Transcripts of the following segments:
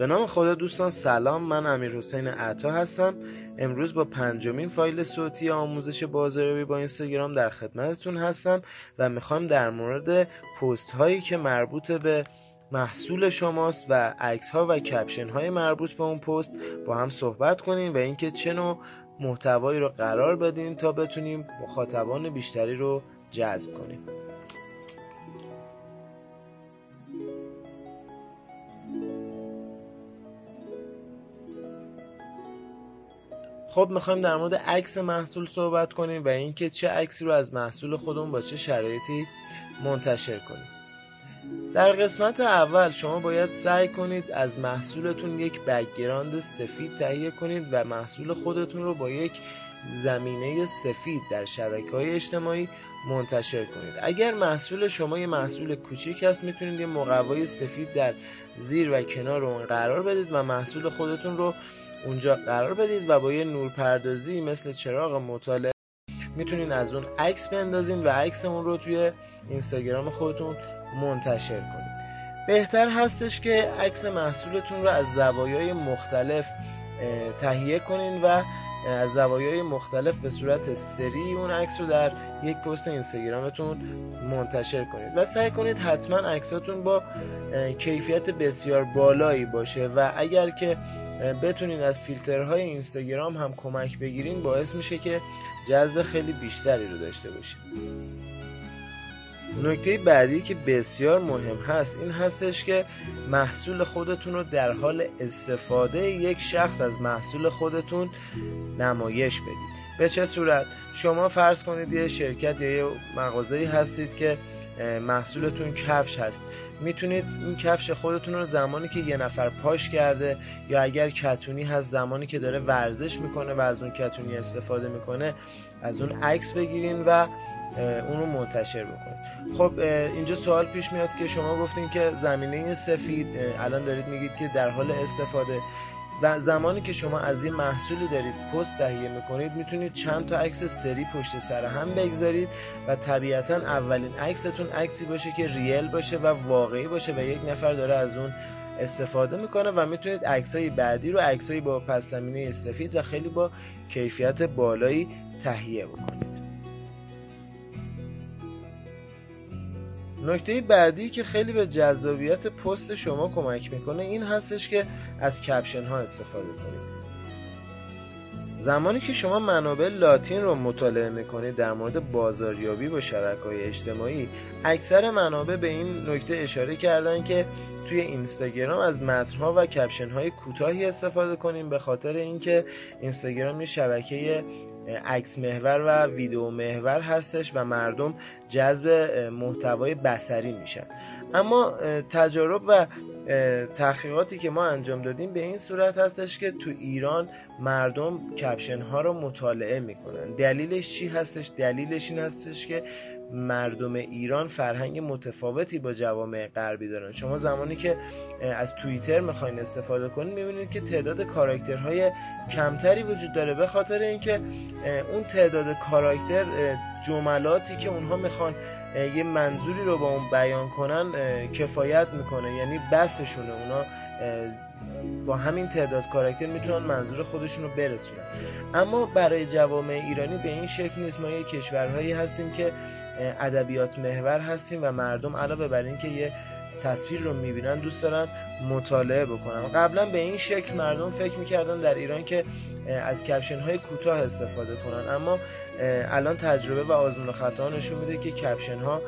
به نام خدا دوستان سلام. من امیر حسین عطا هستم. امروز با پنجمین فایل صوتی آموزش بازاریابی با اینستاگرام در خدمتتون هستم و می‌خوام در مورد پست هایی که مربوط به محصول شماست و عکس ها و کپشن های مربوط به اون پست با هم صحبت کنیم و اینکه چه نوع محتوایی رو قرار بدیم تا بتونیم مخاطبان بیشتری رو جذب کنیم. خب می‌خوایم در مورد عکس محصول صحبت کنیم و اینکه چه عکسی رو از محصول خودمون با چه شرایطی منتشر کنیم. در قسمت اول شما باید سعی کنید از محصولتون یک background سفید تهیه کنید و محصول خودتون رو با یک زمینه سفید در شبکه های اجتماعی منتشر کنید. اگر محصول شما یه محصول کوچیک هست می‌تونید یه مقوای سفید در زیر و کنار اون قرار بدید و محصول خودتون رو اونجا قرار بدید و با یه نورپردازی مثل چراغ مطالعه می‌تونین از اون عکس بندازین و عکس اون رو توی اینستاگرام خودتون منتشر کنید. بهتر هستش که عکس محصولتون رو از زوایای مختلف تهیه کنین و از زوایای مختلف به صورت سری اون عکس رو در یک پست اینستاگرامتون منتشر کنید و سعی کنید حتما عکساتون با کیفیت بسیار بالایی باشه و اگر که بتونین از فیلترهای اینستاگرام هم کمک بگیرین باعث میشه که جذب خیلی بیشتری رو داشته باشین. نکته بعدی که بسیار مهم هست این هستش که محصول خودتون رو در حال استفاده یک شخص از محصول خودتون نمایش بدید. به چه صورت؟ شما فرض کنید یه شرکت یا یه مغازه‌ای هستید که محصولتون کفش هست. می‌تونید این کفش خودتون رو زمانی که یه نفر پاش کرده یا اگر کتونی هست زمانی که داره ورزش می‌کنه و از اون کتونی استفاده می‌کنه از اون عکس بگیرین و اون رو منتشر بکنید خب اینجا سوال پیش میاد که شما گفتین که زمینه سفید الان دارید میگید که در حال استفاده. و زمانی که شما از این محصولی دارید پست تهیه می‌کنید می‌تونید چند تا عکس سری پشت سر هم بگذارید و طبیعتا اولین عکستون عکسی باشه که ریل باشه و واقعی باشه و یک نفر داره از اون استفاده می‌کنه و می‌تونید عکسای بعدی رو عکسایی با پس زمینه سفید و خیلی با کیفیت بالایی تهیه بکنید. نکته بعدی که خیلی به جذابیت پست شما کمک می‌کنه این هستش که از کپشن ها استفاده کنید. زمانی که شما منابع لاتین رو مطالعه می‌کنید در مورد بازاریابی با شبکه های اجتماعی اکثر منابع به این نکته اشاره کردن که توی اینستاگرام از متنها و کپشن های کوتاهی استفاده کنیم به خاطر اینکه اینستاگرام یه شبکه عکس محور و ویدیو محور هستش و مردم جذب محتوای بصری میشن. اما تجارب و تحقیقاتی که ما انجام دادیم به این صورت هستش که تو ایران مردم کپشن ها رو مطالعه می‌کنن. دلیلش چی هستش؟ دلیلش این هستش که مردم ایران فرهنگ متفاوتی با جوامع غربی دارن. شما زمانی که از توییتر می‌خواین استفاده کنید می‌بینید که تعداد کاراکترهای کمتری وجود داره. به خاطر اینکه اون تعداد کاراکتر جملاتی که اونها می‌خوان یه منظوری رو با اون بیان کنن کفایت می‌کنه. یعنی بسشونه اونا با همین تعداد کاراکتر می‌تونن منظور خودشون رو برسونن. اما برای جوامع ایرانی به این شکل نیست. ما یه کشورهایی هستیم که ادبیات محور هستیم و مردم علاوه بر اینکه یه تصویر رو می‌بینن دوست دارن مطالعه بکنن. قبلا به این شکل مردم فکر می‌کردن در ایران که از کپشن های کوتاه استفاده کنن. اما الان تجربه و آزمون و خطا نشون میده که کپشن ها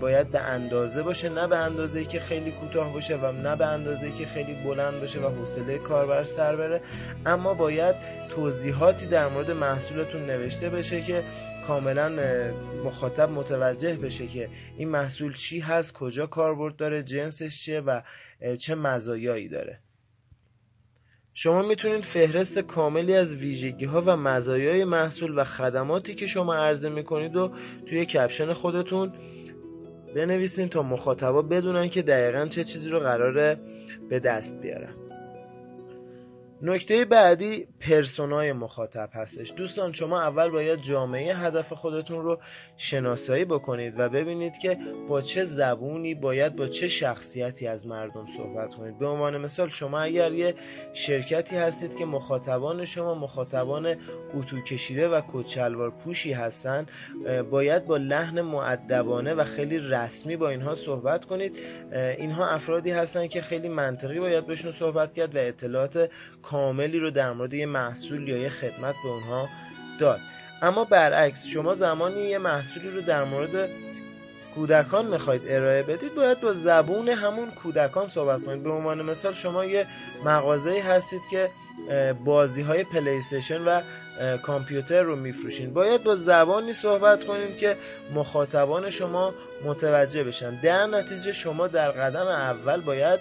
باید به اندازه باشه نه به اندازه که خیلی کوتاه باشه و نه به اندازه که خیلی بلند باشه و حوصله کاربر سر بره. اما باید توضیحاتی در مورد محصولتون نوشته بشه که کاملا مخاطب متوجه بشه که این محصول چی هست کجا کاربرد داره جنسش چیه و چه مزایایی داره. شما می‌تونید فهرست کاملی از ویژگی ها و مزایای محصول و خدماتی که شما عرضه می‌کنید و توی کپشن خودتون بنویسین تا مخاطبا بدونن که دقیقا چه چیزی رو قراره به دست بیارن. نکته بعدی پرسونای مخاطب هستش. دوستان شما اول باید جامعه هدف خودتون رو شناسایی بکنید و ببینید که با چه زبونی باید با چه شخصیتی از مردم صحبت کنید. به عنوان مثال شما اگر یه شرکتی هستید که مخاطبان شما مخاطبان اتو کشیده و کچلوار پوشی هستن باید با لحن معدبانه و خیلی رسمی با اینها صحبت کنید. اینها افرادی هستن که خیلی منطقی باید بهشون صحبت کرد و اطلاعات کاملی رو در مورد یه محصول یا یه خدمت به اونها داد. اما برعکس شما زمانی یه محصولی رو در مورد کودکان می‌خواید ارائه بدید باید با زبون همون کودکان صحبت کنید. به عنوان مثال شما یه مغازه هستید که بازی های پلیستشن و کامپیوتر رو میفروشین. باید با زبانی صحبت کنید که مخاطبان شما متوجه بشن. در نتیجه شما در قدم اول باید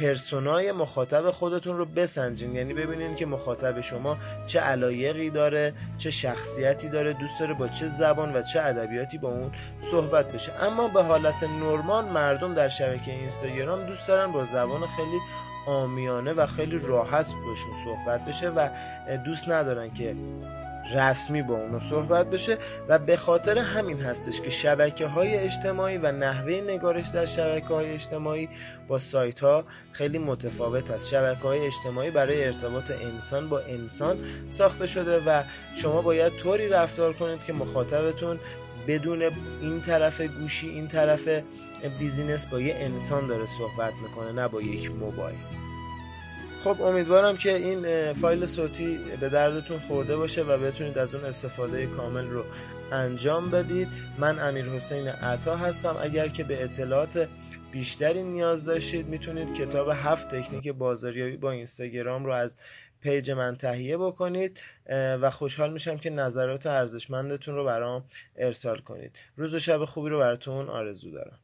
پرسونای مخاطب خودتون رو بسنجین. یعنی ببینین که مخاطب شما چه علایقی داره چه شخصیتی داره دوست داره با چه زبان و چه ادبیاتی با اون صحبت بشه. اما به حالت نرمال مردم در شبکه اینستاگرام دوست دارن با زبان خیلی آمیانه و خیلی راحت باشون صحبت بشه و دوست ندارن که رسمی با اونو صحبت بشه و به خاطر همین هستش که شبکه های اجتماعی و نحوه نگارش در شبکه های اجتماعی با سایت ها خیلی متفاوت است. شبکه های اجتماعی برای ارتباط انسان با انسان ساخته شده و شما باید طوری رفتار کنید که مخاطبتون بدون این طرف گوشی این طرف business با یه انسان داره صحبت می‌کنه نه با یک موبایل. خب امیدوارم که این فایل صوتی به دردتون خورده باشه و بتونید از اون استفاده کامل رو انجام بدید. من امیر حسین عطا هستم. اگر که به اطلاعات بیشتری نیاز داشتید می‌تونید کتاب هفت تکنیک بازاریابی با اینستاگرام رو از page من تهیه بکنید و خوشحال میشم که نظرات ارزشمندتون رو برام ارسال کنید. روز و شب خوبی رو براتون آرزو دارم.